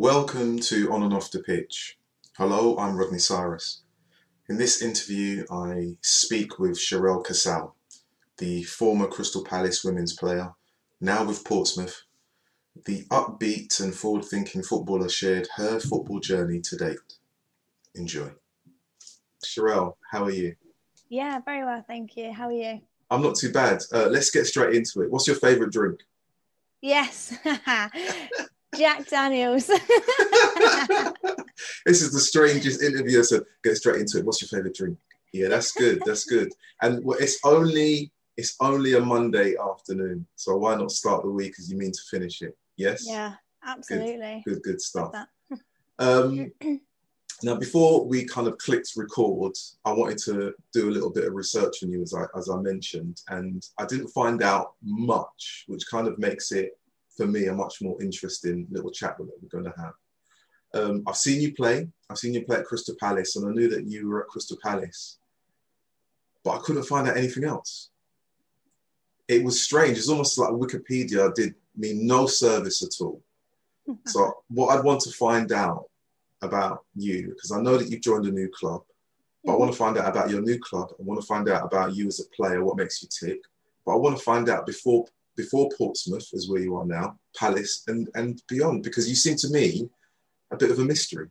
Welcome to On and Off the Pitch. Hello, I'm Rodney Cyrus. In this interview, I speak with Sherelle Casal, the former Crystal Palace women's player, now with Portsmouth. The upbeat and forward thinking footballer shared her football journey to date. Enjoy. Sherelle, how are you? Yeah, very well, thank you. How are you? I'm not too bad. Uh, let's get straight into it. What's your favourite drink? Yes, Jack Daniels. this is the strangest interview. So get straight into it. What's your favourite drink? Yeah, that's good. That's good. And it's only it's only a Monday afternoon, so why not start the week as you mean to finish it? Yes. Yeah, absolutely. Good, good, good stuff. Um, now, before we kind of clicked record, I wanted to do a little bit of research on you, as I, as I mentioned, and I didn't find out much, which kind of makes it, for me, a much more interesting little chat that we're going to have. Um, I've seen you play. I've seen you play at Crystal Palace, and I knew that you were at Crystal Palace, but I couldn't find out anything else. It was strange. It's almost like Wikipedia did me no service at all. so, what I'd want to find out about you because I know that you've joined a new club, but I want to find out about your new club. I want to find out about you as a player, what makes you tick. But I want to find out before before Portsmouth is where you are now, Palace and and beyond, because you seem to me a bit of a mystery.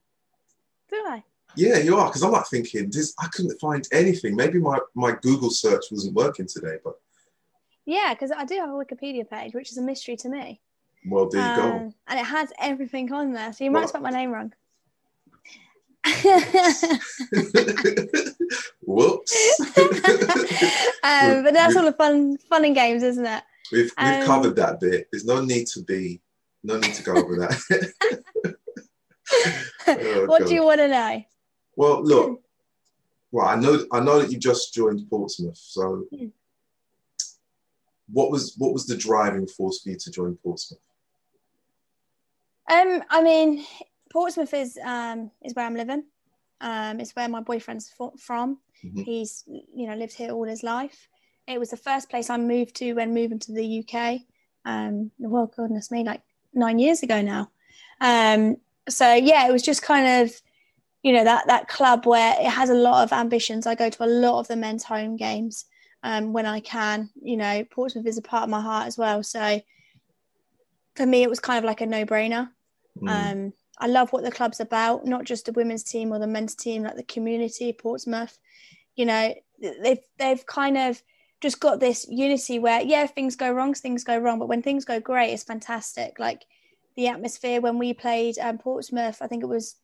Do I? Yeah, you are. Because I'm like thinking, this, I couldn't find anything. Maybe my my Google search wasn't working today, but yeah, because I do have a Wikipedia page, which is a mystery to me. Well, there you um, go. And it has everything on there, so you might well, spell my name wrong. Whoops. um, but that's all the fun, fun and games, isn't it? We've we've um, covered that bit. There's no need to be, no need to go over that. oh, what God. do you want to know? Well, look. Well, I know I know that you just joined Portsmouth. So, mm. what was what was the driving force for you to join Portsmouth? Um, I mean, Portsmouth is um, is where I'm living. Um, it's where my boyfriend's from. Mm-hmm. He's you know lived here all his life. It was the first place I moved to when moving to the UK. Um, well, goodness me, like nine years ago now. Um, so yeah, it was just kind of you know that that club where it has a lot of ambitions. I go to a lot of the men's home games um, when I can. You know, Portsmouth is a part of my heart as well. So for me, it was kind of like a no brainer. Mm. Um, I love what the club's about, not just the women's team or the men's team, like the community, Portsmouth. You know, they've they've kind of just got this unity where yeah, things go wrong, things go wrong, but when things go great, it's fantastic. Like the atmosphere when we played um, Portsmouth, I think it was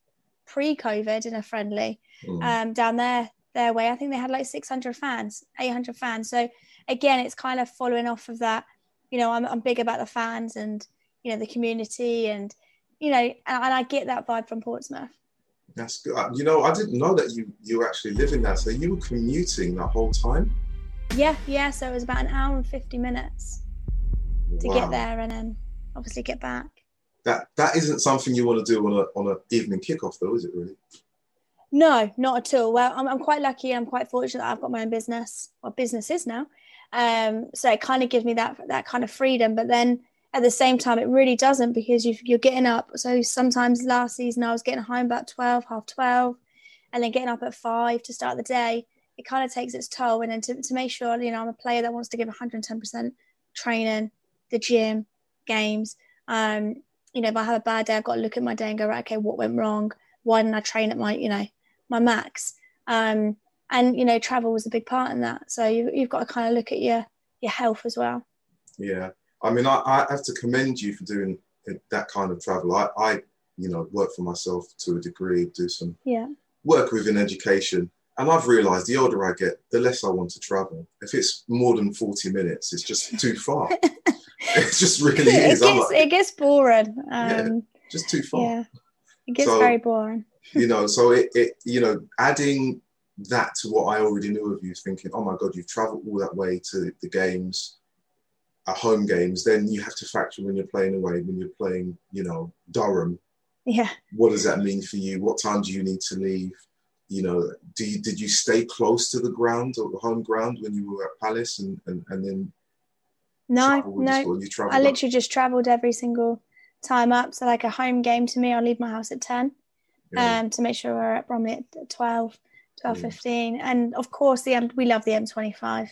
pre-COVID in a friendly mm. um, down there their way. I think they had like 600 fans, 800 fans. So again, it's kind of following off of that. You know, I'm, I'm big about the fans and you know the community and you know, and, and I get that vibe from Portsmouth. That's good. Uh, you know, I didn't know that you you actually live in that So you were commuting that whole time. Yeah, yeah. So it was about an hour and fifty minutes to wow. get there, and then obviously get back. That that isn't something you want to do on a on an evening kickoff, though, is it? Really? No, not at all. Well, I'm, I'm quite lucky. I'm quite fortunate. I've got my own business, or business is now. Um, so it kind of gives me that that kind of freedom. But then at the same time, it really doesn't because you are getting up. So sometimes last season I was getting home about 12, half 12, and then getting up at five to start the day. It kind of takes its toll. And then to, to make sure, you know, I'm a player that wants to give 110% training, the gym, games. Um, you know, if I have a bad day, I've got to look at my day and go, right, okay, what went wrong? Why didn't I train at my, you know, my max? Um, and you know, travel was a big part in that. So you, you've got to kind of look at your your health as well. Yeah, I mean, I, I have to commend you for doing that kind of travel. I, I, you know, work for myself to a degree, do some yeah. work within education. And I've realised the older I get, the less I want to travel. If it's more than 40 minutes, it's just too far. it just really is. It gets, like, it gets boring. Um, yeah, just too far. Yeah, it gets so, very boring. you know, so it, it, you know, adding that to what I already knew of you, thinking, oh my God, you've travelled all that way to the games at home games, then you have to factor when you're playing away, when you're playing, you know, Durham. Yeah. What does that mean for you? What time do you need to leave? You know, do you, did you stay close to the ground or the home ground when you were at Palace and, and, and then no, no. I literally just travelled every single time up. So like a home game to me, I'll leave my house at 10 yeah. um, to make sure we're at Bromley at 12, 12, 15. And of course, the M- we love the M25.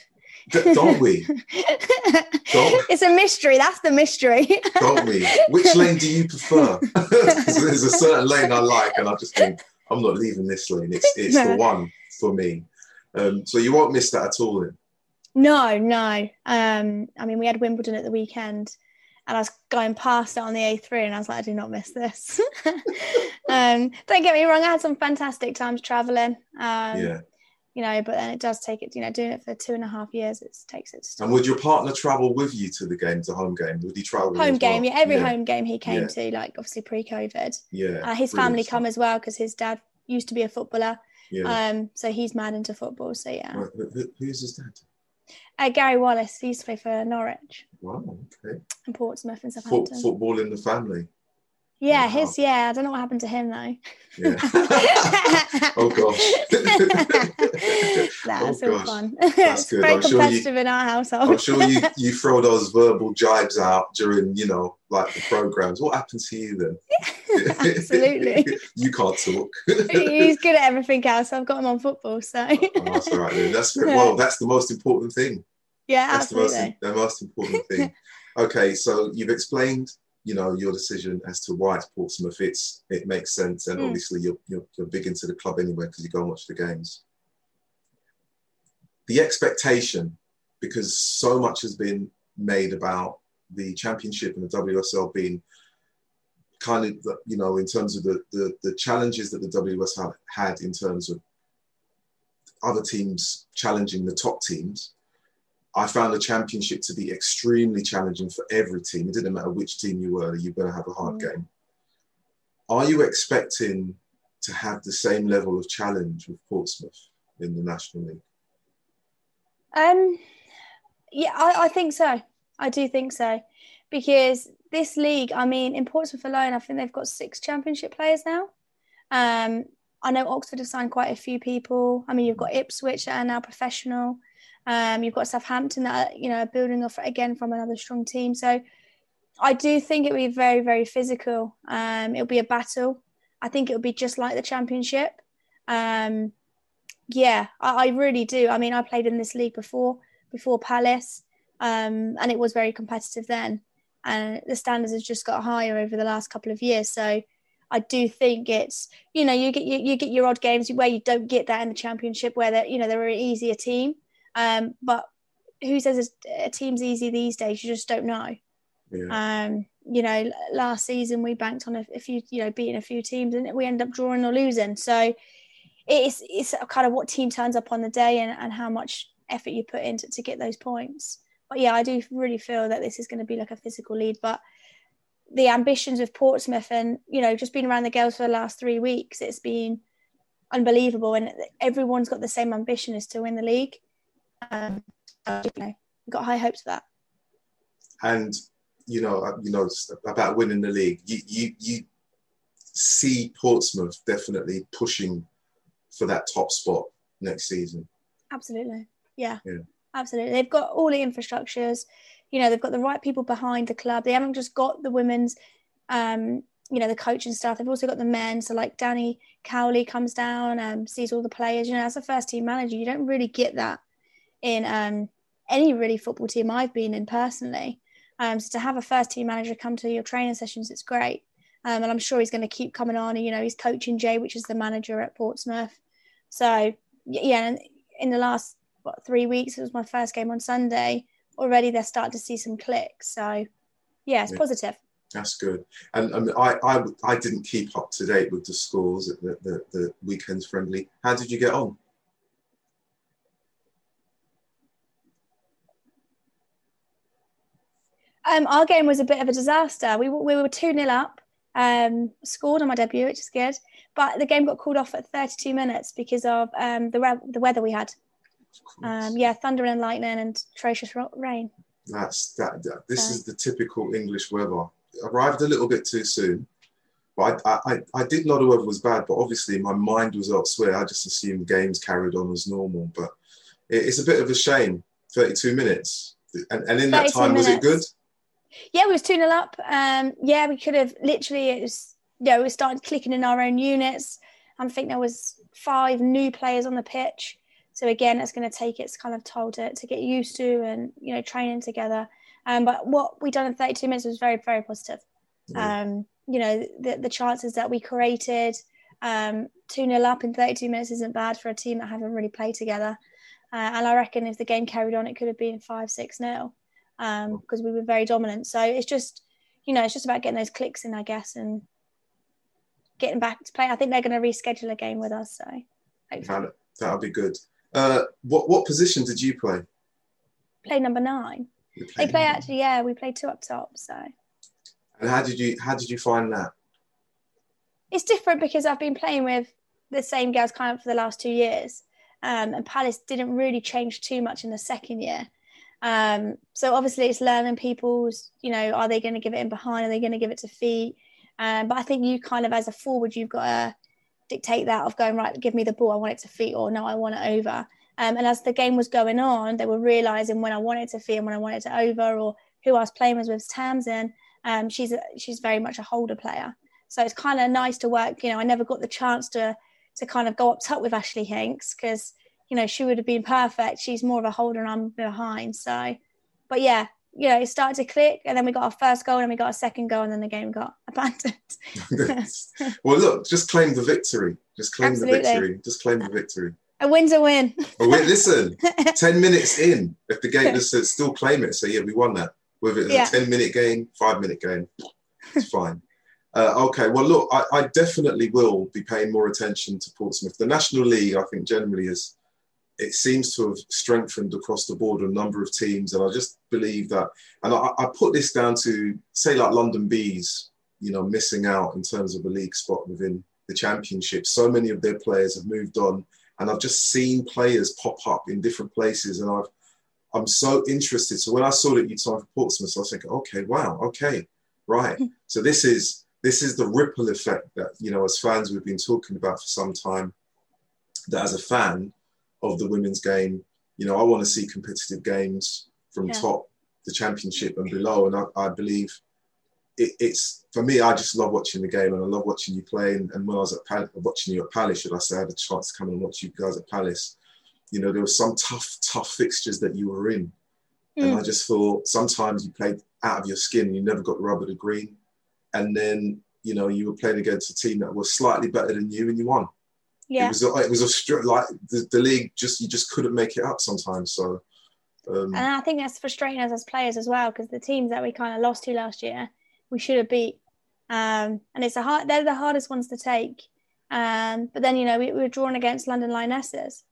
Don't we? Don't. It's a mystery. That's the mystery. Don't we? Which lane do you prefer? There's a certain lane I like, and I just think I'm not leaving this lane. It's it's no. the one for me. Um, so you won't miss that at all. Then. No, no. Um, I mean, we had Wimbledon at the weekend, and I was going past it on the A3, and I was like, I do not miss this. um, don't get me wrong, I had some fantastic times traveling. Um, yeah. You know, but then it does take it. You know, doing it for two and a half years, it takes it. And would your partner travel with you to the game, to home game? Would he travel? Home game, well? yeah. Every yeah. home game he came yeah. to, like obviously pre-COVID. Yeah. Uh, his family come as well because his dad used to be a footballer. Yeah. Um, so he's mad into football. So yeah. who's his dad? Uh, Gary Wallace. He used to play for Norwich. Wow. Okay. And Portsmouth and Southampton. football in the family. Yeah, wow. his yeah. I don't know what happened to him though. Yeah. oh gosh. That's oh, fun. That's good. very I'm competitive sure you, in our household. I'm sure you, you throw those verbal jibes out during, you know, like the programs. What happened to you then? absolutely. you can't talk. He's good at everything else. I've got him on football, so. oh, that's all right. Then. That's well. That's the most important thing. Yeah, that's absolutely. The most, the most important thing. okay, so you've explained you know your decision as to why it's Portsmouth. It's it makes sense, and mm. obviously you're, you're, you're big into the club anyway because you go and watch the games. The expectation, because so much has been made about the championship and the WSL being kind of you know in terms of the the, the challenges that the WSL had in terms of other teams challenging the top teams I found the championship to be extremely challenging for every team. It didn't matter which team you were, you're going to have a hard mm. game. Are you expecting to have the same level of challenge with Portsmouth in the National League? Um, yeah, I, I think so. I do think so. Because this league, I mean, in Portsmouth alone, I think they've got six championship players now. Um, I know Oxford have signed quite a few people. I mean, you've got Ipswich that are now professional. Um, you've got Southampton that are, you know building off again from another strong team. So I do think it will be very very physical. Um, it'll be a battle. I think it'll be just like the championship. Um, yeah, I, I, really do. I mean, I played in this league before before Palace, um, and it was very competitive then. And the standards have just got higher over the last couple of years. So I do think it's you know you get you, you get your odd games where you don't get that in the championship where they you know they're an easier team. Um, but who says a team's easy these days? You just don't know. Yeah. Um, you know, last season we banked on a, a, few, you know, beating a few teams, and we end up drawing or losing. So it's it's kind of what team turns up on the day and, and how much effort you put into to get those points. But yeah, I do really feel that this is going to be like a physical lead. But the ambitions of Portsmouth and you know just being around the girls for the last three weeks, it's been unbelievable, and everyone's got the same ambition as to win the league. Um, you know, we've got high hopes for that. And you know, uh, you know about winning the league. You you you see Portsmouth definitely pushing for that top spot next season. Absolutely, yeah, yeah. absolutely. They've got all the infrastructures. You know, they've got the right people behind the club. They haven't just got the women's um, you know the coach and stuff. They've also got the men. So like Danny Cowley comes down and um, sees all the players. You know, as a first team manager, you don't really get that in um, any really football team I've been in personally. Um, so to have a first team manager come to your training sessions, it's great. Um, and I'm sure he's going to keep coming on. And, you know, he's coaching Jay, which is the manager at Portsmouth. So, yeah, in the last what, three weeks, it was my first game on Sunday. Already they're starting to see some clicks. So, yeah, it's yeah. positive. That's good. And um, I, I, I didn't keep up to date with the scores at the, the, the weekends friendly. How did you get on? Um, our game was a bit of a disaster. We, we were 2 0 up, um, scored on my debut, which is good. But the game got called off at 32 minutes because of um, the, re- the weather we had. Um, yeah, thunder and lightning and atrocious rain. That's that. that this so. is the typical English weather. Arrived a little bit too soon, but I, I, I did know the weather was bad. But obviously, my mind was elsewhere. I just assumed games carried on as normal. But it, it's a bit of a shame. 32 minutes, and, and in that time, minutes. was it good? Yeah, we was 2 0 up. Um, yeah, we could have literally, it was, you know, we started clicking in our own units. I think there was five new players on the pitch. So again, it's going to take its kind of toll to, to get used to and, you know, training together. Um, but what we done in 32 minutes was very, very positive. Um, you know, the, the chances that we created, um, 2 0 up in 32 minutes isn't bad for a team that haven't really played together. Uh, and I reckon if the game carried on, it could have been 5 6 0 because um, we were very dominant. So it's just, you know, it's just about getting those clicks in, I guess, and getting back to play. I think they're going to reschedule a game with us. So hopefully. that'll be good. Uh, what what position did you play? Play number nine. They play actually, yeah. We played two up top. So. And how did you how did you find that? It's different because I've been playing with the same girls kind of for the last two years, um, and Palace didn't really change too much in the second year. Um, so obviously it's learning people's, you know, are they going to give it in behind? Are they going to give it to feet? Um, but I think you kind of, as a forward, you've got to dictate that of going right. Give me the ball. I want it to feet, or no, I want it over. Um, and as the game was going on, they were realizing when I wanted to feet and when I wanted to over, or who I was playing was with Tamsin. Um, she's a, she's very much a holder player, so it's kind of nice to work. You know, I never got the chance to to kind of go up top with Ashlee Hincks because you know she would have been perfect. She's more of a holder and I'm behind. So, but yeah, you know, it started to click, and then we got our first goal, and we got a second goal, and then the game got abandoned. well, look, just claim the victory. Just claim Absolutely. the victory. Just claim the victory. A win's a win. oh, wait, listen, 10 minutes in, if the game just still claim it, say, yeah, we won that. Whether it's yeah. a 10 minute game, five minute game, it's fine. Uh, okay, well, look, I, I, definitely will be paying more attention to Portsmouth. The National League, I think, generally is it seems to have strengthened across the board a number of teams, and I just believe that. And I, I put this down to say like London Bees, you know, missing out in terms of a league spot within the Championship. So many of their players have moved on, and I've just seen players pop up in different places, and I've I'm so interested. So when I saw that you signed for Portsmouth, I was thinking, okay, wow, okay, right. Hmm. so this is this is the ripple effect that you know, as fans, we've been talking about for some time. That as a fan of the women's game, you know, I want to see competitive games from yeah. top the championship and below, and I, I believe it, it's for me. I just love watching the game, and I love watching you play. And, and when I was at Pal- watching you at Palace, should I say, I had a chance to come and watch you guys at Palace. You know, there were some tough, tough fixtures that you were in, mm. and I just thought sometimes you played out of your skin. You never got the rub of the green and then you know you were playing against a team that was slightly better than you and you won. Yeah. It was a, it was a like the, the league just you just couldn't make it up sometimes. So. Um, and I think that's frustrating us as players as well because the teams that we kind of lost to last year we should have beat, um, and it's a hard. They're the hardest ones to take. Um, but then you know we, we, were drawn against London Lionesses,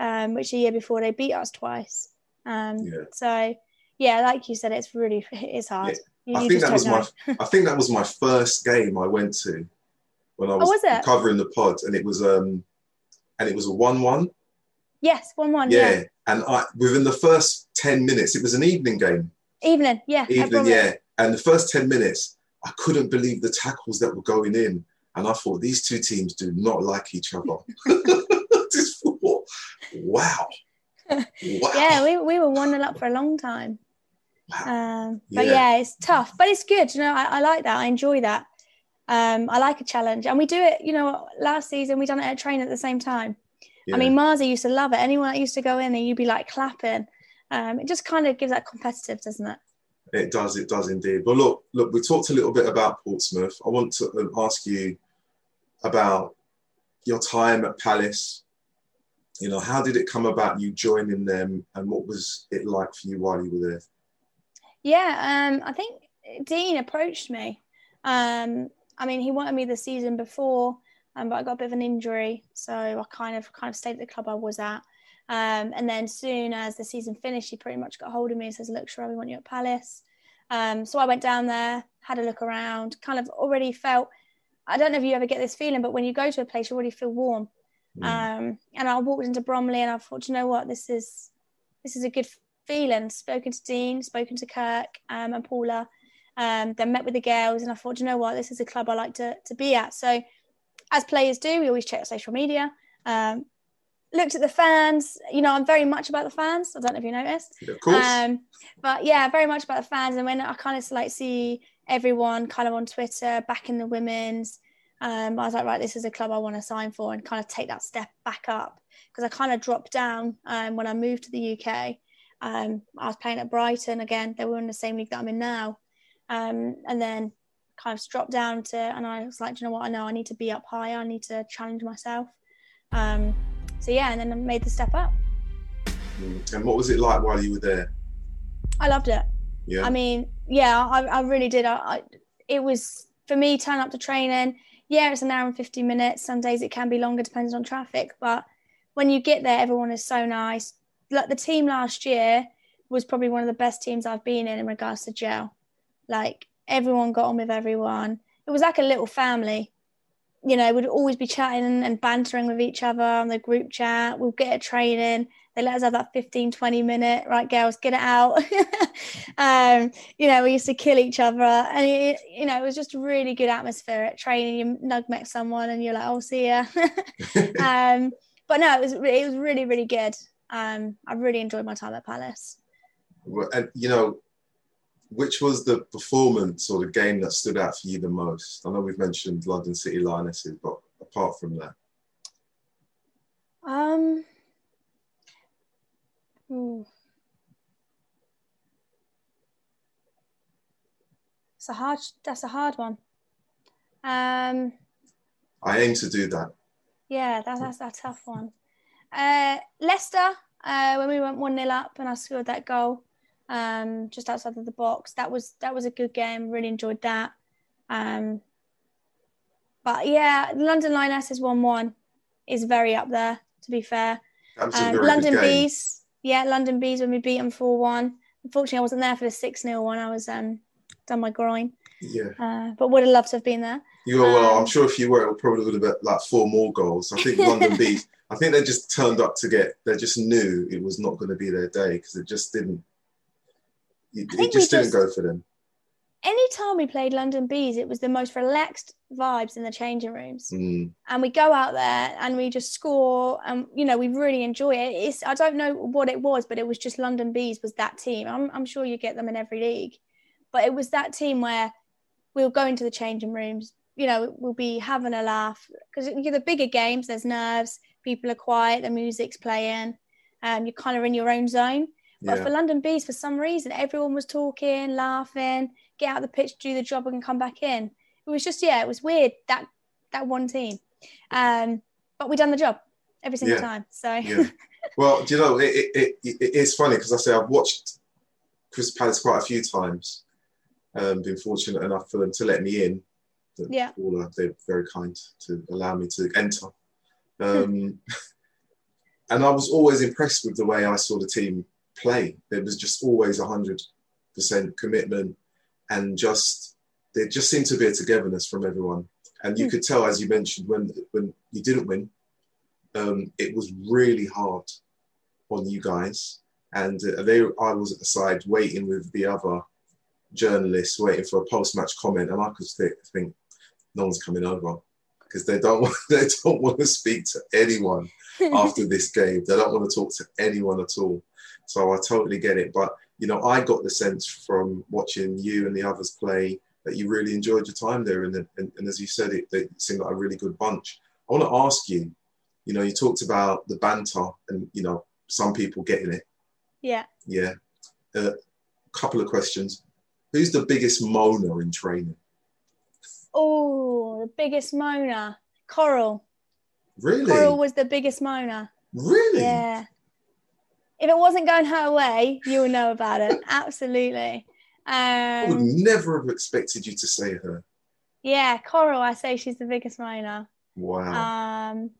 um, which the year before they beat us twice. Um, yeah. So yeah, like you said, it's really it's hard. You, I think that was know. my I think that was my first game I went to when I was, oh, was covering the pod, and it was um and it was a one-one. Yes, one-one. Yeah. yeah, and I within the first ten minutes, it was an evening game. Evening, yeah. Evening, yeah. And the first ten minutes, I couldn't believe the tackles that were going in, and I thought these two teams do not like each other. Just thought, wow. wow. Yeah, we, we were one and up for a long time. Um, but yeah. yeah. it's tough, but it's good. You know, I, I like that. I enjoy that. Um, I like a challenge, and we do it. You know, last season we done it at train at the same time. Yeah. I mean, Marzi used to love it. Anyone that used to go in and you'd be like clapping. Um, it just kind of gives that competitive, doesn't it? It does. It does indeed. But look, look, we talked a little bit about Portsmouth. I want to um, ask you about your time at Palace. You know, how did it come about you joining them, and what was it like for you while you were there? Yeah, um, I think Dean approached me. Um, I mean, he wanted me the season before, um, but I got a bit of an injury, so I kind of kind of stayed at the club I was at. Um, and then soon as the season finished, he pretty much got hold of me and says, "Look, sure, we want you at Palace." Um, so I went down there, had a look around, kind of already felt. I don't know if you ever get this feeling, but when you go to a place, you already feel warm. Mm. Um, and I walked into Bromley, and I thought, you know what, this is this is a good feeling. Spoken to Dean, spoken to Kirk um, and Paula, um, then met with the girls, and I thought, you know what, this is a club I like to, to be at. So, as players do, we always check social media. Um, looked at the fans. You know, I'm very much about the fans. I don't know if you noticed. Of course. Um, but yeah, very much about the fans. And when I kind of like see everyone kind of on Twitter backing the women's, um, I was like, right, this is a club I want to sign for and kind of take that step back up because I kind of dropped down um, when I moved to the UK. Um, I was playing at Brighton again. They were in the same league that I'm in now, um, and then kind of dropped down to. And I was like, you know what? I know I need to be up higher. I need to challenge myself. Um, so yeah, and then I made the step up. And what was it like while you were there? I loved it. Yeah. I mean, yeah, I, I really did. I, I, it was for me turn up to training. Yeah, it's an hour and 50 minutes. Some days it can be longer, depending on traffic. But when you get there, everyone is so nice. Like the team last year was probably one of the best teams I've been in in regards to gel. Like everyone got on with everyone. It was like a little family you know, we'd always be chatting and bantering with each other on the group chat. We'll get a training. They let us have that 15, 20 minute, right, girls, get it out. um, you know, we used to kill each other. And, it, you know, it was just a really good atmosphere at training. You nug met someone and you're like, oh, see ya. um, but no, it was, it was really, really good. Um, I really enjoyed my time at Palace. Well, and, you know, which was the performance or the game that stood out for you the most? I know we've mentioned London City Lionesses, but apart from that, um, it's a hard. That's a hard one. Um, I aim to do that. Yeah, that, that's a tough one. Uh, Leicester, uh, when we went one 0 up and I scored that goal um, just outside of the box. That was that was a good game. Really enjoyed that. Um, but yeah, London Lionesses one one is very up there. To be fair, um, London Bees, yeah, London Bees when we beat them four one. Unfortunately, I wasn't there for the six 0 one. I was um done my groin. Yeah. Uh, but would have loved to have been there. You were, well, I'm um, sure if you were, it probably would have been like four more goals. I think London Bees, I think they just turned up to get, they just knew it was not going to be their day because it just didn't it, it just didn't just, go for them. Anytime we played London Bees, it was the most relaxed vibes in the changing rooms. Mm. And we go out there and we just score and you know, we really enjoy it. It's I don't know what it was, but it was just London Bees was that team. I'm I'm sure you get them in every league. But it was that team where we'll go into the changing rooms, you know, we'll be having a laugh because the bigger games, there's nerves, people are quiet, the music's playing, and um, you're kind of in your own zone. But yeah. for London Bees, for some reason, everyone was talking, laughing, get out the pitch, do the job, and come back in. It was just, yeah, it was weird that that one team. Um, but we done the job every single yeah. time. So, yeah. well, do you know, it, it, it, it is funny because I say I've watched Crystal Palace quite a few times. Um, been fortunate enough for them to let me in. Yeah. They're very kind to allow me to enter. Um, and I was always impressed with the way I saw the team play. There was just always a hundred percent commitment, and just there just seemed to be a togetherness from everyone. And you mm. could tell, as you mentioned, when when you didn't win, um, it was really hard on you guys. And uh, they, I was at the side waiting with the other journalists, waiting for a post-match comment, and I could think, think no one's coming over because they don't want, they don't want to speak to anyone after this game. They don't want to talk to anyone at all. So I totally get it. But, you know, I got the sense from watching you and the others play that you really enjoyed your time there. And, and, and as you said, it, they seemed like a really good bunch. I want to ask you, you know, you talked about the banter and, you know, some people getting it. Yeah. Yeah. A uh, couple of questions. Who's the biggest moaner in training? Oh, the biggest moaner. Coral. Really? Coral was the biggest moaner. Really? Yeah if it wasn't going her way, you will know about it. Absolutely. Um, I would never have expected you to say her. Yeah, Coral, I say she's the biggest moaner. Wow. Um,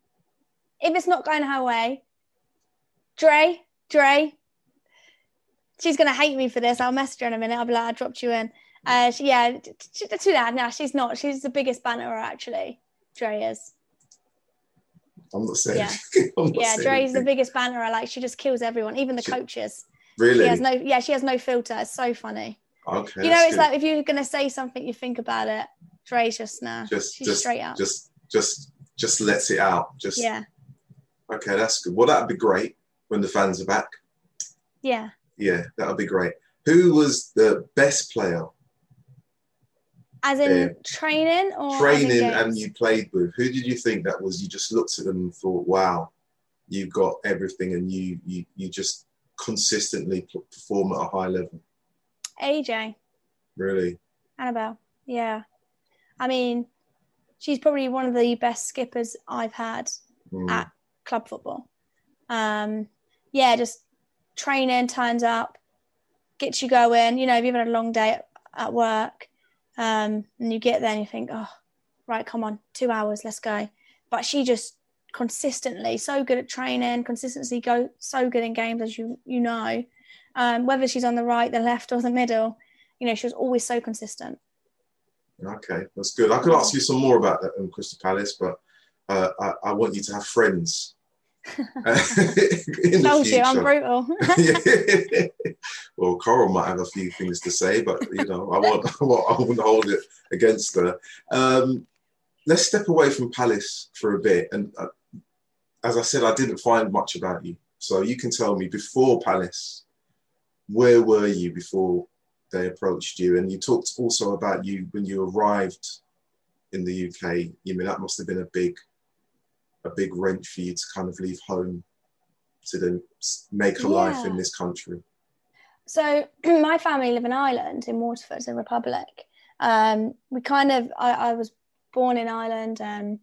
if it's not going her way, Dre, Dre, she's gonna hate me for this. I'll message her in a minute. I'll be like, I dropped you in. Uh, she, yeah, too that. No, she's not. She's the biggest banterer actually. Dre is. I'm not saying. Yeah, yeah. Dre's the biggest banterer. Like she just kills everyone, even the she, coaches. Really? She has no. Yeah, she has no filter. It's so funny. Okay. You know, it's good. like if you're gonna say something, you think about it. Dre's just now. Nah, just, she's just straight up. Just, just, just lets it out. Just yeah. Okay, that's good. Well, that'd be great when the fans are back. Yeah. Yeah, that would be great. Who was the best player? As in training or training and you played with? Who did you think that was? You just looked at them and thought, wow, you've got everything and you you you just consistently perform at a high level. AJ. Really? Annabelle. Yeah. I mean, she's probably one of the best skippers I've had mm. at club football. Um, yeah, just training, turns up, gets you going. You know, if you've had a long day at, at work um, and you get there and you think, oh, right, come on, two hours, let's go. But she just consistently so good at training, consistency go so good in games as you you know. Um, whether she's on the right, the left, or the middle, you know, she was always so consistent. Okay, that's good. I could ask you some more about that in Crystal Palace, but uh, I, I, want you to have friends. in Told you, I'm brutal. well, Coral might have a few things to say, but you know, I want, I, want, I wouldn't hold it against her. Um, let's step away from Palace for a bit. And uh, as I said, I didn't find much about you, so you can tell me before Palace, where were you before they approached you? And you talked also about you when you arrived in the UK. You mean that must have been a big a big wrench for you to kind of leave home to then make a yeah. life in this country? So my family live in Ireland, in Waterford, in Republic. Um, we kind of, I, I, was born in Ireland and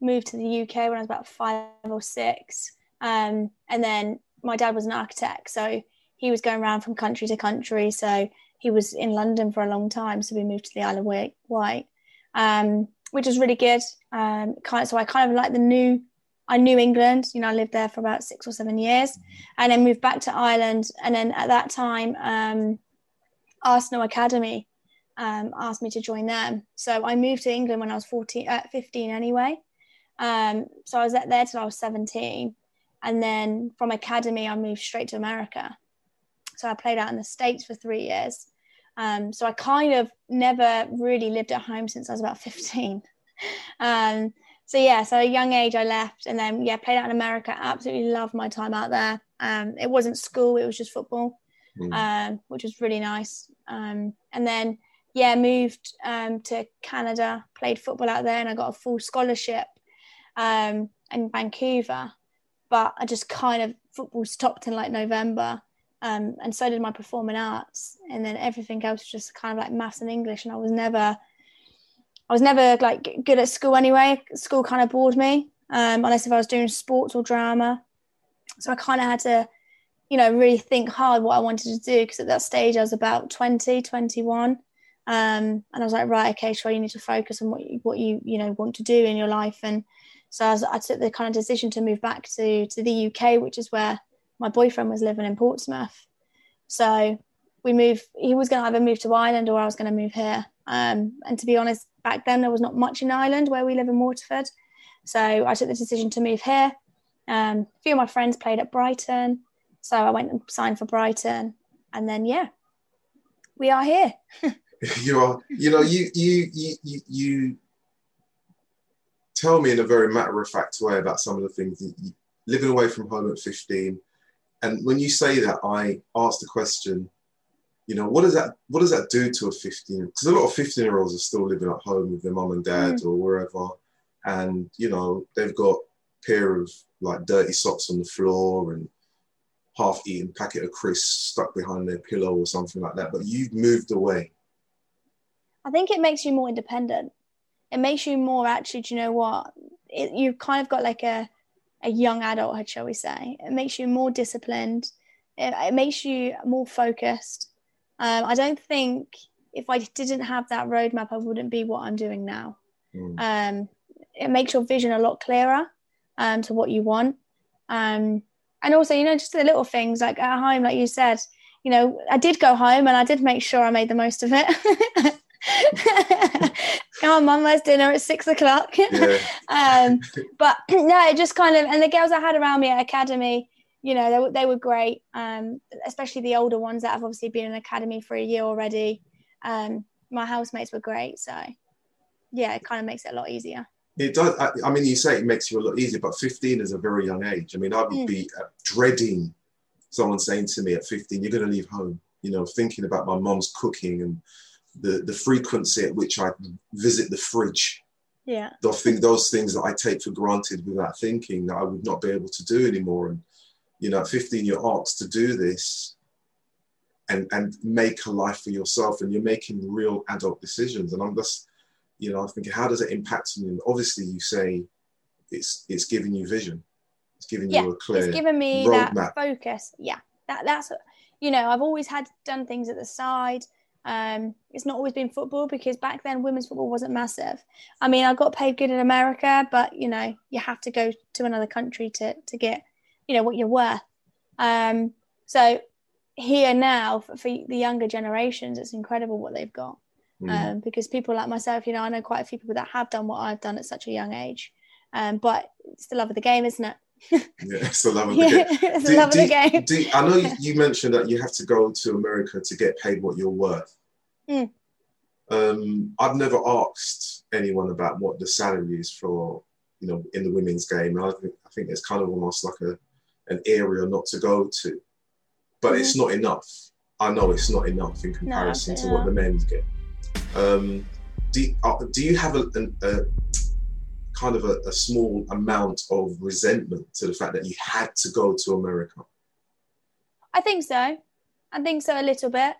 moved to the UK when I was about five or six. Um, and then my dad was an architect, so he was going around from country to country. So he was in London for a long time. So we moved to the Isle of Wight. Um, which is really good. Um, kind of, so I kind of like the new. I knew England. You know, I lived there for about six or seven years, and then moved back to Ireland. And then at that time, um, Arsenal Academy um, asked me to join them. So I moved to England when I was 14, uh, 15 anyway. Um, so I was there till I was 17. And then from academy, I moved straight to America. So I played out in the States for three years. Um, so I kind of never really lived at home since I was about 15. Um, so yeah, so at a young age I left and then yeah, played out in America. Absolutely loved my time out there. Um, it wasn't school, it was just football, mm. um, which was really nice. Um, and then yeah, moved um, to Canada, played football out there, and I got a full scholarship um, in Vancouver. But I just kind of football stopped in like November um, and so did my performing arts. And then everything else was just kind of like maths and english and i was never i was never like good at school anyway. School kind of bored me um, unless if i was doing sports or drama. So i kind of had to you know really think hard what i wanted to do because at that stage i was about 20 21 um, and i was like right okay sure you need to focus on what you what you you know want to do in your life. And so I, was, I took the kind of decision to move back to to the uk which is where my boyfriend was living in Portsmouth. So we moved, he was going to either move to Ireland or I was going to move here. Um, and to be honest, back then there was not much in Ireland where we live in Waterford. So I took the decision to move here. Um, a few of my friends played at Brighton. So I went and signed for Brighton. And then, yeah, we are here. you are, you know, you, you, you, you, you tell me in a very matter of fact way about some of the things that you, living away from home at 15, and when you say that, I ask the question, you know, what does that what does that do to a 15? Because a lot of 15 year olds are still living at home with their mum and dad mm. or wherever, and you know they've got a pair of like dirty socks on the floor and half-eaten packet of crisps stuck behind their pillow or something like that. But you've moved away. I think it makes you more independent. It makes you more actually. Do you know what? It, you've kind of got like a a young adulthood, shall we say. It makes you more disciplined. It, it makes you more focused. Um, I don't think if I didn't have that roadmap, I wouldn't be what I'm doing now. Mm. Um, it makes your vision a lot clearer um, to what you want. Um, and also, you know, just the little things like at home, like you said, you know, I did go home and I did make sure I made the most of it. Come on, mum, where's dinner at six o'clock? Yeah. um, but no, it just kind of, and the girls I had around me at academy, you know, they, were, they were great, um, especially the older ones that have obviously been in academy for a year already. Um, my housemates were great. So, yeah, it kind of makes it a lot easier. It does. I, I, mean, you say it makes you a lot easier, but 15 is a very young age. I mean, I would mm. be uh, dreading someone saying to me at 15, "You're going to leave home." You know, thinking about my mom's cooking and the the frequency at which I visit the fridge. Yeah. Those things, those things that I take for granted without thinking that I would not be able to do anymore. And you know, 15, you're asked to do this and and make a life for yourself, and you're making real adult decisions. And I'm just, you know, I'm thinking, how does it impact on you? Obviously, you say it's it's giving you vision. It's giving yeah, you a clear. It's giving me that focus. Yeah, that that's you know, I've always had done things at the side. Um, it's not always been football because back then women's football wasn't massive. I mean, I got paid good in America, but you know, you have to go to another country to to get, you know, what you're worth. Um, so here now for, for, the younger generations, it's incredible what they've got. Mm. Um, because people like myself, you know, I know quite a few people that have done what I've done at such a young age. Um, but it's the love of the game, isn't it? Yeah, it's the love of the game. it's the love do, of the game. Do, I know you mentioned that you have to go to America to get paid what you're worth. Mm. Um, I've never asked anyone about what the salary is for, you know, in the women's game. I think I think it's kind of almost like a an area not to go to, but mm. it's not enough. I know it's not enough in comparison no, to what the men get. Um, do, uh, do you have a, a, a kind of a, a, small amount of resentment to the fact that you had to go to America? I think so. I think so a little bit,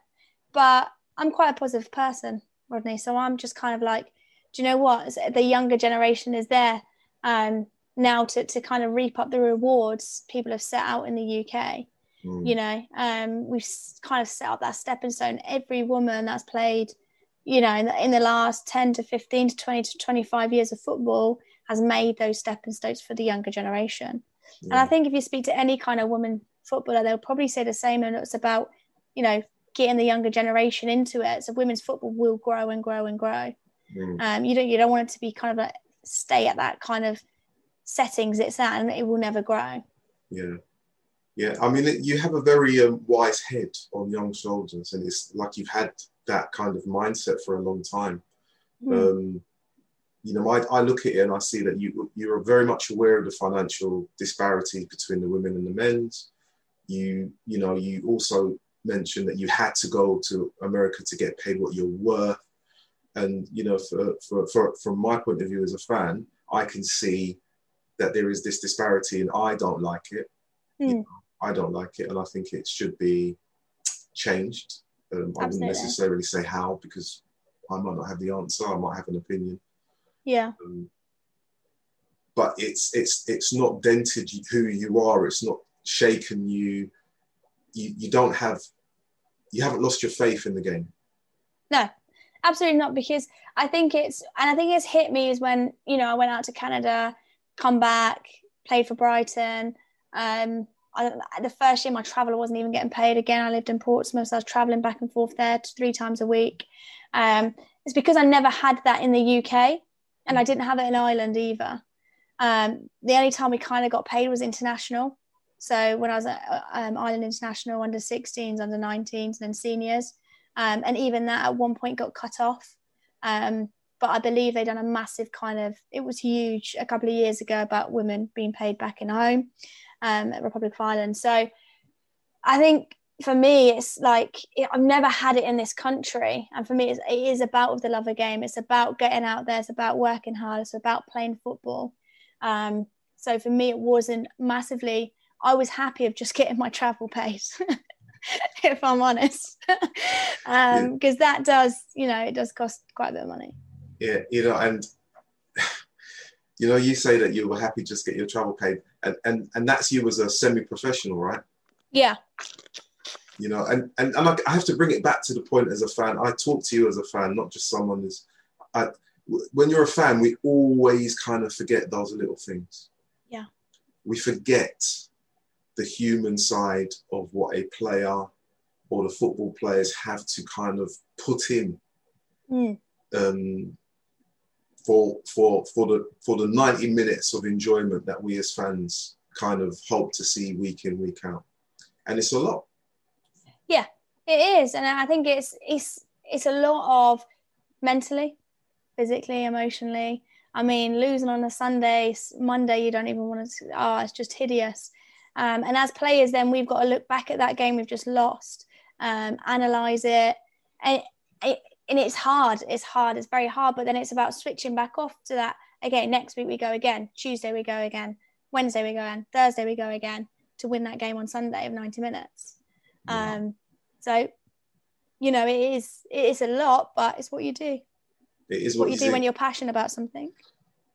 but I'm quite a positive person, Rodney. So I'm just kind of like, do you know what? The younger generation is there um, now to, to kind of reap up the rewards people have set out in the UK. Mm. You know, um, we've kind of set up that stepping stone. Every woman that's played – you know, in the, in the last 10 to 15 to 20 to 25 years of football has made those stepping stones for the younger generation. Yeah. And I think if you speak to any kind of woman footballer, they'll probably say the same. And it's about, you know, getting the younger generation into it. So women's football will grow and grow and grow. Mm. Um, you don't you don't want it to be kind of like stay at that kind of settings it's at, and it will never grow. Yeah, yeah. I mean, you have a very um, wise head on young shoulders, and it's like you've had that kind of mindset for a long time. Mm. Um, you know, I, I look at it and I see that you you're very much aware of the financial disparity between the women and the men's. You you know you also mentioned that you had to go to America to get paid what you're worth, and you know for, for, for from my point of view as a fan, I can see that there is this disparity, and I don't like it. Mm. You know, I don't like it, and I think it should be changed. Um, I wouldn't necessarily say how because I might not have the answer. I might have an opinion. Yeah. Um, but it's it's it's not dented who you are. It's not shaken you. You you don't have you haven't lost your faith in the game. No, absolutely not. Because I think it's and I think it's hit me is when you know I went out to Canada, come back, played for Brighton. Um, I, the first year my travel wasn't even getting paid again. I lived in Portsmouth, so I was traveling back and forth there three times a week. Um, it's because I never had that in the UK, and I didn't have it in Ireland either. Um, the only time we kind of got paid was international. So when I was at um, Ireland International, under 16s, under 19s, and then seniors, um, and even that at one point got cut off. Um, but I believe they done a massive kind of it was huge a couple of years ago about women being paid back in home um, at Republic of Ireland. So I think for me, it's like it, I've never had it in this country, and for me, it's, it is about the love of game. It's about getting out there. It's about working hard. It's about playing football. Um, so for me, it wasn't massively. I was happy of just getting my travel paid, if I'm honest, because um, yeah. that does, you know, it does cost quite a bit of money. Yeah, you know, and you know, you say that you were happy just get your travel paid, and and and that's you as a semi-professional, right? Yeah. You know, and and, and I have to bring it back to the point as a fan. I talk to you as a fan, not just someone who's. I, when you're a fan, we always kind of forget those little things. Yeah. We forget the human side of what a player or the football players have to kind of put in. Mm. Um, for for for the for the 90 minutes of enjoyment that we as fans kind of hope to see week in week out and it's a lot yeah it is and i think it's it's it's a lot of mentally physically emotionally I mean, losing on a Sunday, Monday, you don't even want to. Oh, it's just hideous. Um, and as players, then we've got to look back at that game we've just lost, um, analyze it, and it, and it's hard. It's hard. It's very hard. But then it's about switching back off to that. again. next week we go again. Tuesday we go again. Wednesday we go again. Thursday we go again to win that game on Sunday of 90 minutes. Um, so, you know, it is it is a lot, but it's what you do. It is what, what you do when you're passionate about something.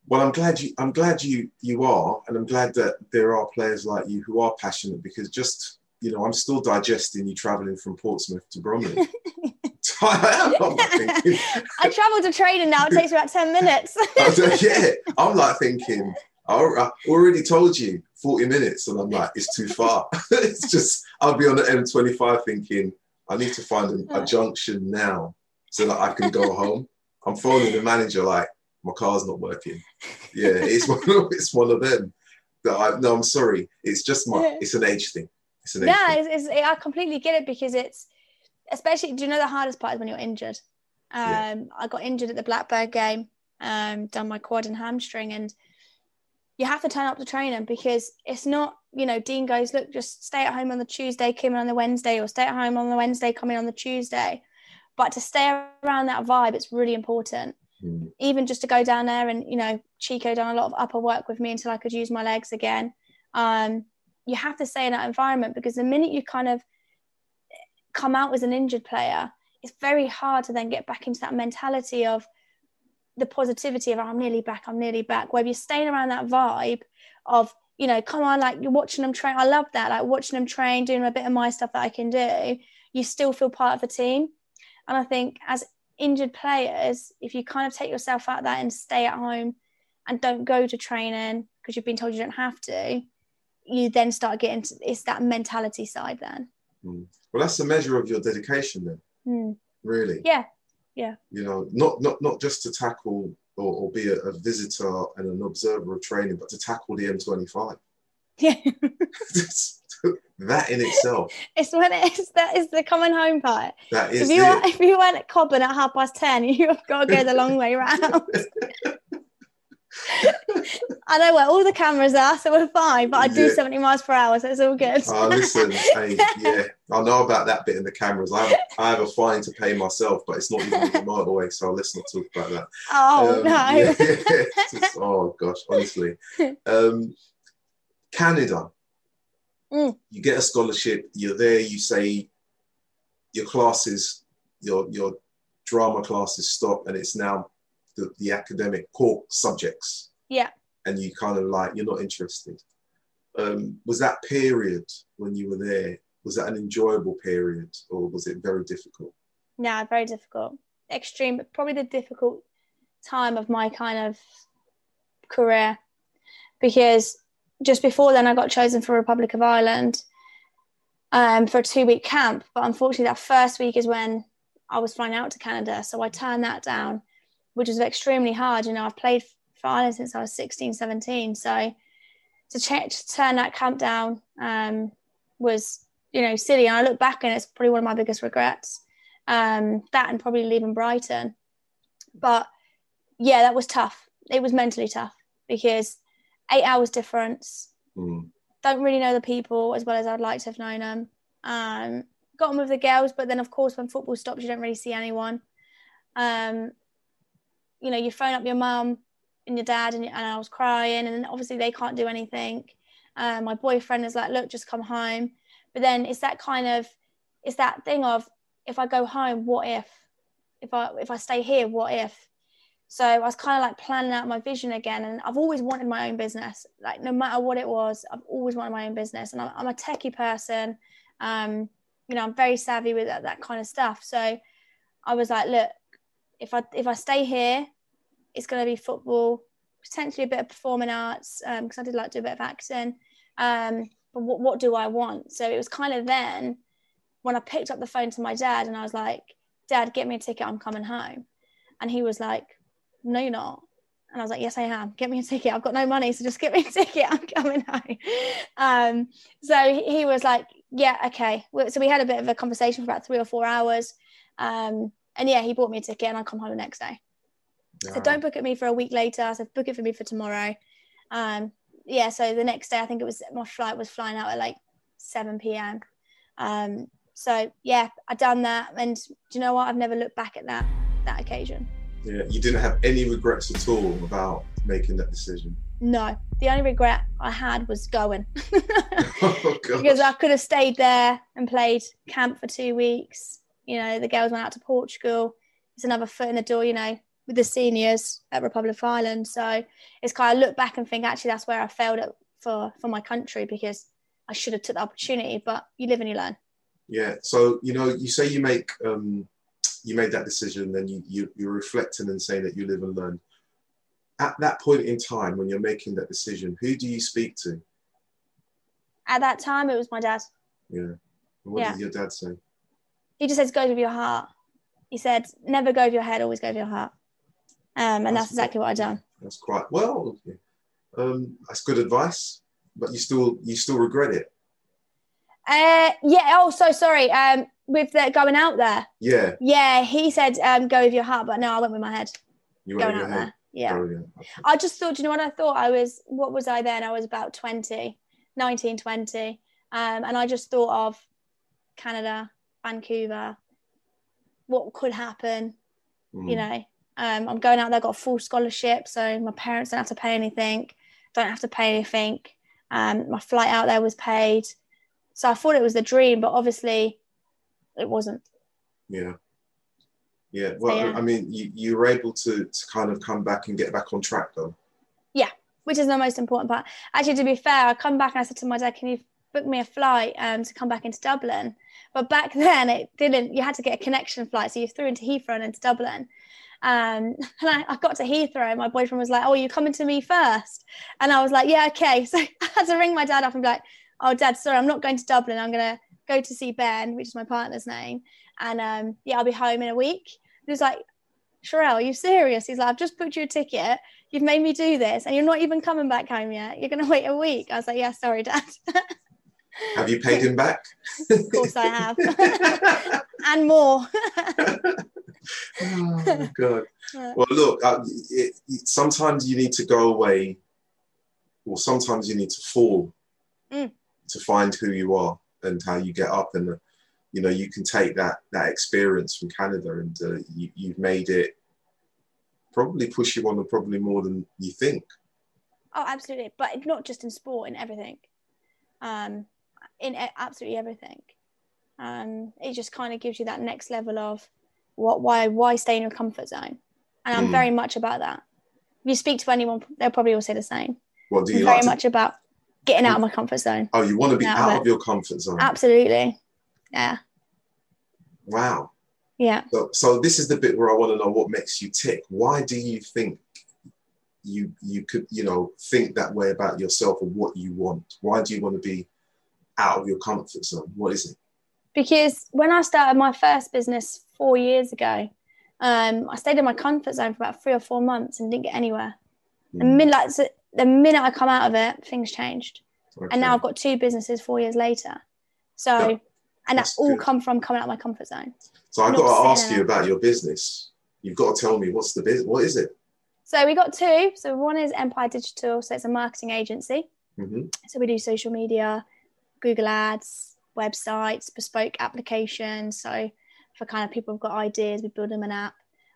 Well, I'm glad you I'm glad you you are, and I'm glad that there are players like you who are passionate because just you know, I'm still digesting you traveling from Portsmouth to Bromley. I am. I travel to training now. It takes about 10 minutes. yeah. I'm like thinking, I already told you 40 minutes. And I'm like, it's too far. it's just, I'll be on the M25 thinking, I need to find a, a hmm. junction now so that I can go home. I'm phoning the manager like, my car's not working. Yeah, it's one of, it's one of them. That I, no, I'm sorry. It's just my, it's an age thing. It's an age yeah, thing. It's, it's, I completely get it because it's, especially, do you know the hardest part is when you're injured? Um, yeah. I got injured at the Blackburn game, um, done my quad and hamstring, and you have to turn up to training because it's not, you know, Dean goes, look, just stay at home on the Tuesday, come in on the Wednesday, or stay at home on the Wednesday, come in on the Tuesday. But to stay around that vibe, it's really important. Mm. Even just to go down there and, you know, Chico done a lot of upper work with me until I could use my legs again. Um, you have to stay in that environment because the minute you kind of come out as an injured player, it's very hard to then get back into that mentality of the positivity of oh, I'm nearly back, I'm nearly back. Where you're staying around that vibe of, you know, come on, like you're watching them train. I love that, like watching them train, doing a bit of my stuff that I can do. You still feel part of the team. And I think as injured players, if you kind of take yourself out that and stay at home and don't go to training because you've been told you don't have to, you then start getting it's that mentality side then. Mm. Well, that's the measure of your dedication then. Mm. Really? Yeah. Yeah. You know, not not not just to tackle or, or be a, a, visitor and an observer of training, but to tackle the M25. Yeah. that in itself. It's when it's that is the coming home part. That is if you are, if you went at Cobham at half past ten, you've got to go the long way round. I know where all the cameras are, so we're fine. But I do yeah. 70 miles per hour, so it's all good. Oh, listen, hey, yeah, I know about that bit in the cameras. I have, I have a fine to pay myself, but it's not even a motorway, so let's not talk about that. Oh um, no! Yeah, just, oh gosh, honestly, um, Canada. Mm. You get a scholarship. You're there. You say your classes, your your drama classes stop, and it's now the, the academic core subjects. Yeah. And you kind of like, you're not interested. Um, was that period when you were there, was that an enjoyable period or was it very difficult? No, very difficult. Extreme, but probably the difficult time of my kind of career because just before then I got chosen for Republic of Ireland um, for a two week camp. But unfortunately, that first week is when I was flying out to Canada. So I turned that down which was extremely hard. You know, I've played for Ireland since I was 16, 17. So to, to turn that camp down um, was, you know, silly. And I look back and it's probably one of my biggest regrets. Um, that and probably leaving Brighton. But yeah, that was tough. It was mentally tough because eight hours difference. Mm. Don't really know the people as well as I'd like to have known them. Um, got on with the girls, but then of course when football stops, you don't really see anyone. Um, you know, you phone up your mum and your dad, and, and I was crying, and obviously they can't do anything. Um, my boyfriend is like, look, just come home. But then it's that kind of, it's that thing of, if I go home, what if? If I if I stay here, what if? So I was kind of like planning out my vision again, and I've always wanted my own business. Like no matter what it was, I've always wanted my own business, and I'm, I'm a techie person. Um, you know, I'm very savvy with that, that kind of stuff. So I was like, look, if I if I stay here, it's going to be football, potentially a bit of performing arts because um, I did like do a bit of acting. Um, but what, what do I want? So it was kind of then when I picked up the phone to my dad and I was like, Dad, get me a ticket. I'm coming home. And he was like, No, you're not. And I was like, Yes, I am. Get me a ticket. I've got no money, so just get me a ticket. I'm coming home. Um, so he was like, Yeah, okay. So we had a bit of a conversation for about three or four hours. Um, and yeah, he bought me a ticket and I come home the next day. So don't book it me for a week later. I said book it for me for tomorrow. Um, yeah. So the next day, I think it was my flight was flying out at like 7 p.m. Um, so yeah, I done that, and do you know what? I've never looked back at that that occasion. Yeah, you didn't have any regrets at all about making that decision. No, the only regret I had was going oh, because I could have stayed there and played camp for two weeks. You know, the girls went out to Portugal. It's another foot in the door. You know, with the seniors at Republic of Ireland. So it's kind of look back and think actually that's where I failed at for for my country because I should have took the opportunity. But you live and you learn. Yeah. So you know, you say you make um, you made that decision, then you, you you're reflecting and saying that you live and learn at that point in time when you're making that decision, who do you speak to? At that time, it was my dad. Yeah. what yeah. did your dad say? He just says, go with your heart. He said, never go with your head, always go with your heart. Um, and that's, that's exactly what I've done. That's quite well. Um, that's good advice, but you still you still regret it. Uh, yeah. Oh, so sorry. Um, with the going out there. Yeah. Yeah. He said, um, go with your heart, but no, I went with my head. You going out head. there yeah i just thought you know what i thought i was what was i then i was about 20 19 20 um, and i just thought of canada vancouver what could happen mm. you know um, i'm going out there got a full scholarship so my parents don't have to pay anything don't have to pay anything um, my flight out there was paid so i thought it was the dream but obviously it wasn't yeah yeah, well, so, yeah. I mean, you, you were able to, to kind of come back and get back on track though. Yeah, which is the most important part. Actually, to be fair, I come back and I said to my dad, "Can you book me a flight um, to come back into Dublin?" But back then, it didn't. You had to get a connection flight, so you threw into Heathrow and into Dublin. Um, and I, I, got to Heathrow, and my boyfriend was like, "Oh, you coming to me first? And I was like, "Yeah, okay." So I had to ring my dad up and be like, "Oh, Dad, sorry, I'm not going to Dublin. I'm gonna go to see Ben, which is my partner's name, and um, yeah, I'll be home in a week." He was like, Sherelle, are you serious? He's like, I've just booked you a ticket. You've made me do this, and you're not even coming back home yet. You're going to wait a week. I was like, Yeah, sorry, Dad. Have you paid him back? of course I have. and more. oh, God. Well, look, uh, it, it, sometimes you need to go away, or sometimes you need to fall mm. to find who you are and how you get up. And you know you can take that that experience from Canada and uh, you, you've made it probably push you on probably more than you think. Oh, absolutely, but not just in sport, in everything, um, in absolutely everything. Um, it just kind of gives you that next level of what, why, why stay in your comfort zone, and I'm mm. very much about that. If you speak to anyone, they'll probably all say the same. What do you I'm like very to... much about getting out of my comfort zone. Oh, you want to be out, out of, of your comfort zone? Absolutely. Yeah. Wow. Yeah. So, so this is the bit where I want to know what makes you tick. Why do you think you you could you know think that way about yourself and what you want? Why do you want to be out of your comfort zone? What is it? Because when I started my first business four years ago, um, I stayed in my comfort zone for about three or four months and didn't get anywhere. Mm. The, minute, like, the minute I come out of it, things changed. Okay. And now I've got two businesses four years later. So and that's, all come from coming out of my comfort zone. So I've got to ask you about your business. You've got to tell me what's the business. What is it? So we got two. So one is Empire Digital. So it's a marketing agency. Mm-hmm. So we do social media, Google Ads, websites, bespoke applications. So for kind of people who've got ideas, we build them an app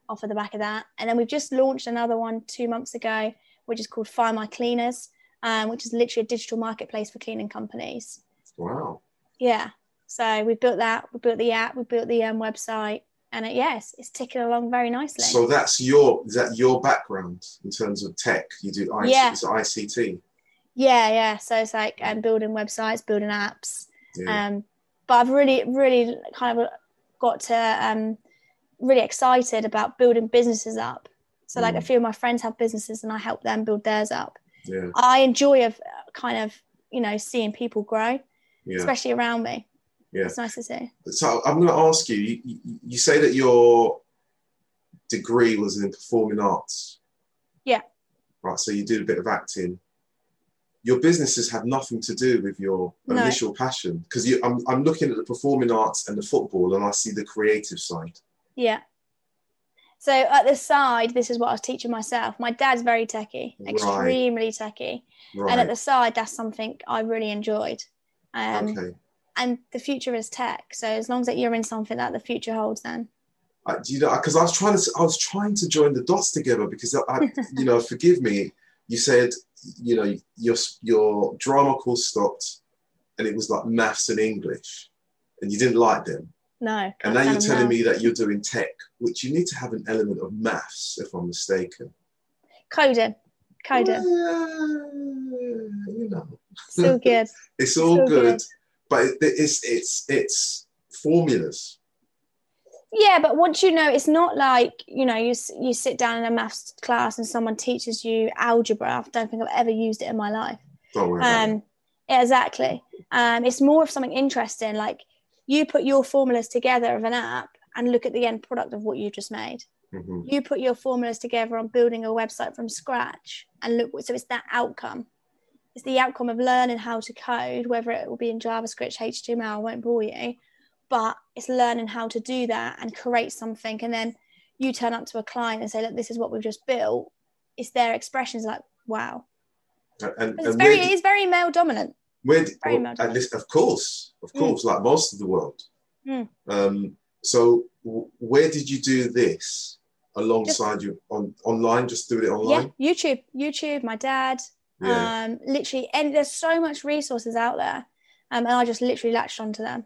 off of the back of that. And then we've just launched another one two months ago, which is called Find My Cleaners, um, which is literally a digital marketplace for cleaning companies. Wow. Yeah. So we built that, we built the app, we built the um, website, and it, yes, it's ticking along very nicely. So that's your is that your background in terms of tech? You do IC, yeah. ICT. Yeah, yeah. So it's like um, building websites, building apps. Yeah. Um, but I've really, really kind of got to um, really excited about building businesses up. So like mm. a few of my friends have businesses, and I help them build theirs up. Yeah. I enjoy of kind of you know seeing people grow, yeah. especially around me. Yeah, it's nice to see. So I'm going to ask you, you. You say that your degree was in performing arts. Yeah. Right. So you did a bit of acting. Your businesses have nothing to do with your no. initial passion because I'm, I'm looking at the performing arts and the football and I see the creative side. Yeah. So at the side, this is what I was teaching myself. My dad's very techie, Right. extremely techie, Right. and at the side, that's something I really enjoyed. Um, okay. And the future is tech. So as long as that you're in something that the future holds, then I, you know, because I was trying to, I was trying to join the dots together because I, I you know, forgive me. You said, you know, your your drama course stopped, and it was like maths and English, and you didn't like them. no. And now you're telling me that you're doing tech, which you need to have an element of maths, if I'm mistaken. coding, coding, Well, you know, still good. it's all So good, good. but it, it's it's it's formulas. Yeah, but once you know, it's not like you know you you sit down in a maths class and someone teaches you algebra. I don't think I've ever used it in my life. Don't worry about it. Um, yeah, exactly. Um, it's more of something interesting. Like you put your formulas together of an app and look at the end product of what you just made. Mhm. You put your formulas together on building a website from scratch and look. So it's that outcome. It's the outcome of learning how to code, whether it will be in JavaScript, HTML. I won't bore you, but it's learning how to do that and create something. And then you turn up to a client and say, "Look, this is what we've just built." It's their expressions like, "Wow." And, It's and very, it's very male dominant. where did- very well, much. at least, of course, of Mm. course, like most of the world. Mm. Um, so, w- where did you do this alongside you on online? Just do it online. Yeah, YouTube, YouTube. My dad, Yeah. um, literally, and there's so much resources out there, um, and I just literally latched onto them.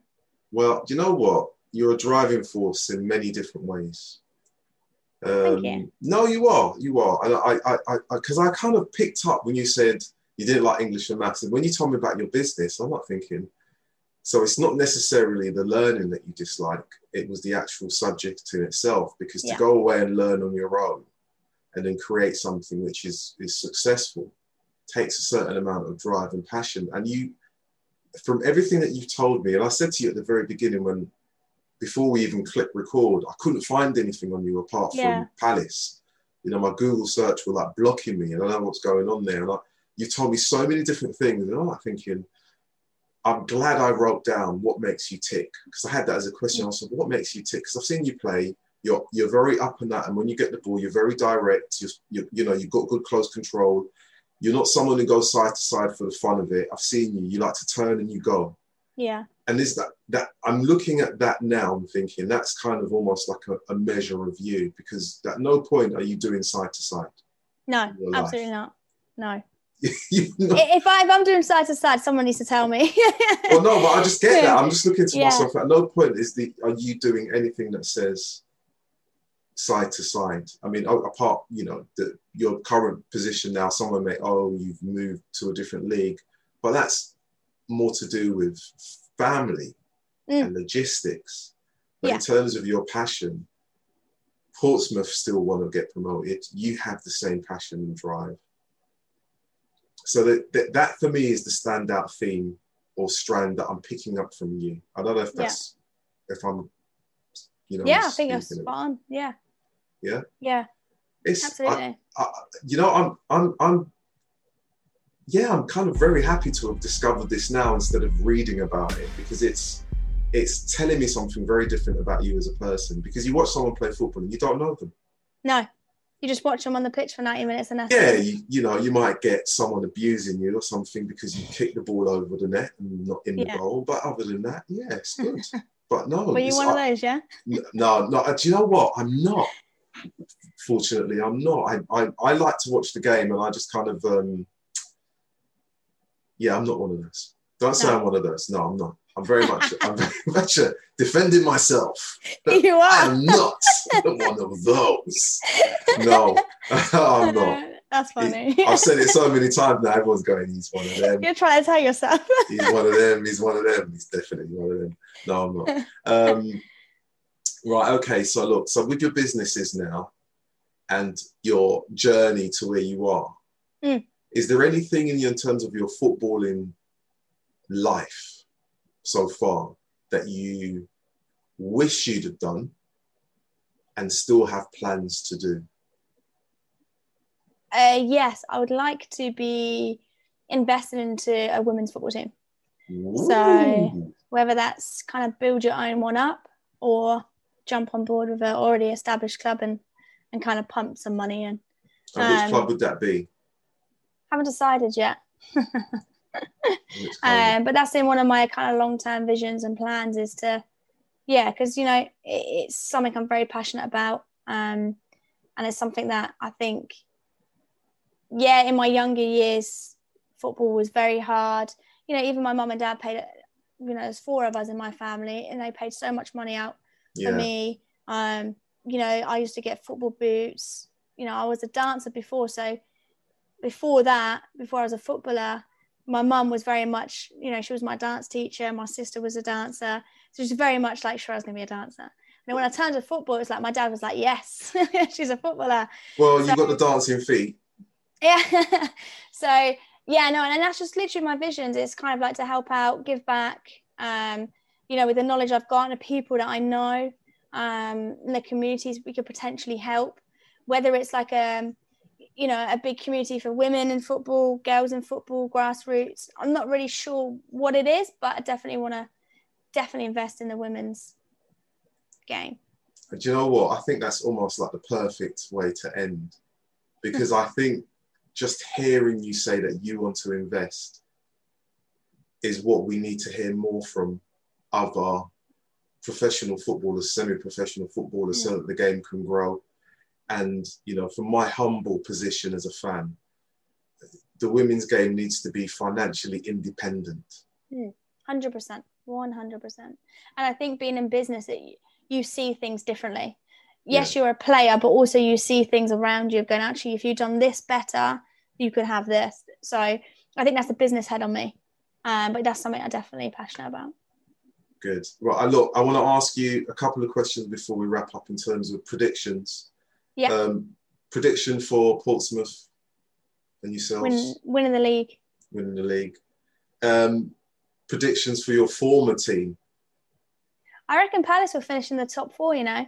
Well, you know what? You're a driving force in many different ways. Um, you. No, you are. You are. And I, I, I, because I, kind of picked up when you said you didn't like English and maths, and when you told me about your business, I'm not thinking. So it's not necessarily the learning that you dislike; it was the actual subject in itself. Because to go away and learn on your own, and then create something which is is successful, takes a certain amount of drive and passion. And you, from everything that you've told me, and I said to you at the very beginning when, before we even click record, I couldn't find anything on you apart Yeah. from Palace. You know, my Google search were like blocking me, and I don't know what's going on there. And I, you told me so many different things, and I'm like thinking, I'm glad I wrote down what makes you tick because I had that as a question. I mm. said, what makes you tick? Because I've seen you play. You're you're very up and that, and when you get the ball, you're very direct. You're, you you know you've got good close control. You're not someone who goes side to side for the fun of it. I've seen you. You like to turn and you go. Yeah, And is that that I'm looking at that now? I'm thinking that's kind of almost like a, a measure of you because at no point are you doing side to side. no, life. absolutely not. No, if, I, if I'm doing side to side, someone needs to tell me. well, no, but I just get that. I'm just looking to Yeah. myself. At no point is the are you doing anything that says side to side. I mean, apart, you know, the, your current position now. Someone may, oh, you've moved to a different league, but that's more to do with family Mm. and logistics. But Yeah. in terms of your passion, Portsmouth still want to get promoted. You have the same passion and drive. So that, that, that for me is the standout theme or strand that I'm picking up from you. I don't know if Yeah. that's if I'm, you know, yeah, I think it. spot on. Yeah. Yeah? Yeah, It's absolutely. I, you know, I'm, I'm, I'm, yeah, I'm kind of very happy to have discovered this now instead of reading about it because it's, it's telling me something very different about you as a person. Because you watch someone play football and you don't know them. no, you just watch them on the pitch for 90 minutes and that's Yeah, it. you, you know, you might get someone abusing you or something because you kick the ball over the net and not in the goal. But other than that, yeah, it's good. But no, Were you one of those? Yeah. no, no. uh, Do you know what? I'm not. Fortunately, I'm not. I, I, I like to watch the game, and I just kind of, um, yeah, I'm not one of those. Don't say I'm one of those. No, I'm not. I'm very much, I'm very much uh, defending myself. you are. I'm not one of those. No, I'm not. That's funny. I've said it so many times now. Everyone's going, he's one of them. You're trying to tell yourself. He's one of them. He's one of them. He's definitely one of them. No, I'm not. Um, right. Okay. So look. So with your businesses now, and your journey to where you are, Mm. is there anything in you in terms of your footballing life so far that you wish you'd have done, and still have plans to do? Uh, yes, I would like to be invested into a women's football team. So- Whether that's kind of build your own one up or jump on board with an already established club and and kind of pump some money in. And which Um, club would that be? Haven't decided yet. um, but that's in one of my kind of long-term visions and plans is to yeah because you know it, it's something i'm very passionate about um, and it's something that i think yeah in my younger years football was very hard you know even my mum and dad paid you know there's four of us in my family and they paid so much money out yeah. for me um, you know i used to get football boots you know i was a dancer before so before that before i was a footballer my mum was very much, you know, she was my dance teacher. My sister was a dancer. So she's very much like, sure, I was going to be a dancer. And when I turned to football, it was like my dad was like, yes, she's a footballer. Well, So- you've got the dancing feet. Yeah. so yeah, no, and that's just literally my visions. It's kind of like to help out, give back. Um, you know, with the knowledge I've got and the people that I know, um, in the communities we could potentially help, whether it's like a, you know, a big community for women in football, girls in football, grassroots. I'm not really sure what it is, but I definitely want to definitely invest in the women's game. And do you know what? I think that's almost like the perfect way to end because I think just hearing you say that you want to invest is what we need to hear more from other professional footballers, semi professional footballers, so that the game can grow. And, you know, from my humble position as a fan, the women's game needs to be financially independent. 100%. 100%. And I think being in business, it, you see things differently. Yes, you're a player, but also you see things around you going, actually, if you've done this better, you could have this. So I think that's the business head on me. Um, but that's something I'm definitely passionate about. Good. Well, I look, I want to ask you a couple of questions before we wrap up in terms of predictions. Yeah. Um, prediction for Portsmouth and yourselves Win, winning the league. winning the league. Um, predictions for your former team. I reckon Palace will finish in the top four, you know.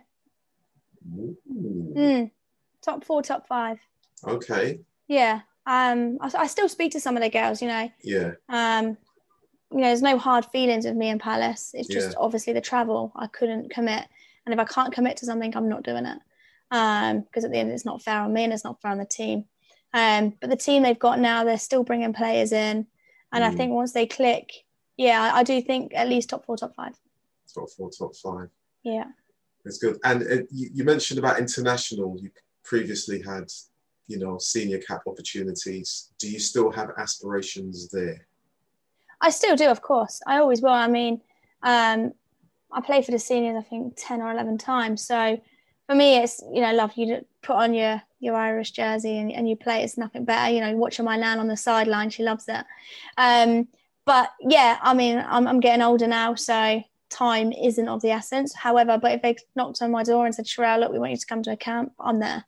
Mm, top four, top five. Okay. Yeah. Um, I, I still speak to some of the girls, you know. Yeah. Um, you know, there's no hard feelings with me and Palace. It's just Yeah. obviously the travel. I couldn't commit, and if I can't commit to something, I'm not doing it. Um, because at the end, it's not fair on me and it's not fair on the team. Um, but the team they've got now, they're still bringing players in, and I Mm. think once they click, yeah, I, I do think at least top four, top five. Top four, top five. Yeah. it's good. And uh, you, you mentioned about international. You previously had, you know, senior cap opportunities. Do you still have aspirations there? I still do, of course. I always will. I mean, um, I play for the seniors, I think, 10 or 11 times. So for me, it's, you know, love you put on your, your Irish jersey and, and you play. It's nothing better. You know, watching my nan on the sideline, she loves it. Um, but yeah, I mean, I'm, I'm getting older now. So time isn't of the essence. However, but if they knocked on my door and said, Sherelle, look, we want you to come to a camp, I'm there.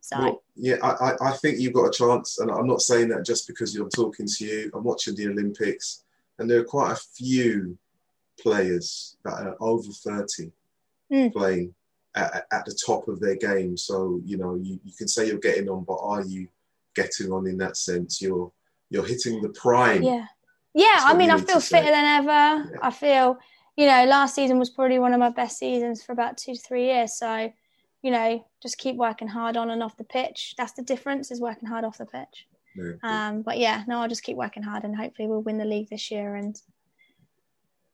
So Well, yeah, I, I think you've got a chance, and I'm not saying that just because you're talking to you. I'm watching the Olympics, and there are quite a few players that are over 30 Mm. playing at, at- the top of their game. So you know, you, you can say you're getting on, but are you getting on in that sense? You're you're hitting the prime. Yeah. Yeah, I mean, I feel say. fitter than ever. Yeah. I feel, you know, last season was probably one of my best seasons for about two to three years. So, you know, just keep working hard on and off the pitch. That's the difference is working hard off the pitch. Um, but yeah, no, I'll just keep working hard and hopefully we'll win the league this year and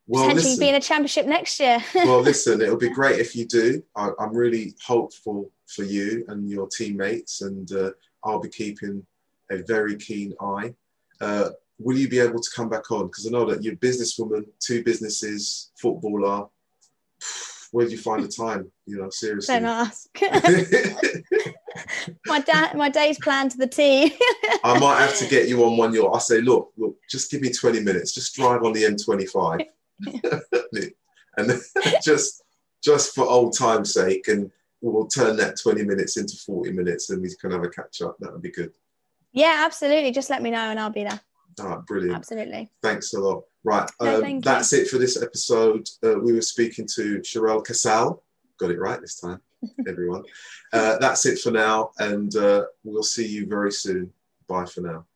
well, potentially listen, be in a championship next year. well, listen, it'll be great if you do. I, I'm really hopeful for you and your teammates, and uh, I'll be keeping a very keen eye. Uh, will you be able to come back on? Because I know that you're a businesswoman, two businesses, footballer. Where do you find the time? You know, seriously. Don't ask. my dad, my day's planned to the T. I might have to get you on one year. I say, look, look, just give me 20 minutes. Just drive on the M25. and just just for old time's sake, and we'll turn that 20 minutes into 40 minutes and we can have a catch up. That would be good. yeah, absolutely. Just let me know and I'll be there. All right, brilliant. Absolutely. Thanks a lot. Right, No, um, thank you. that's it for this episode. Uh, we were speaking to Sherelle Casal. Got it right this time, everyone. Uh, that's it for now, and uh, we'll see you very soon. Bye for now.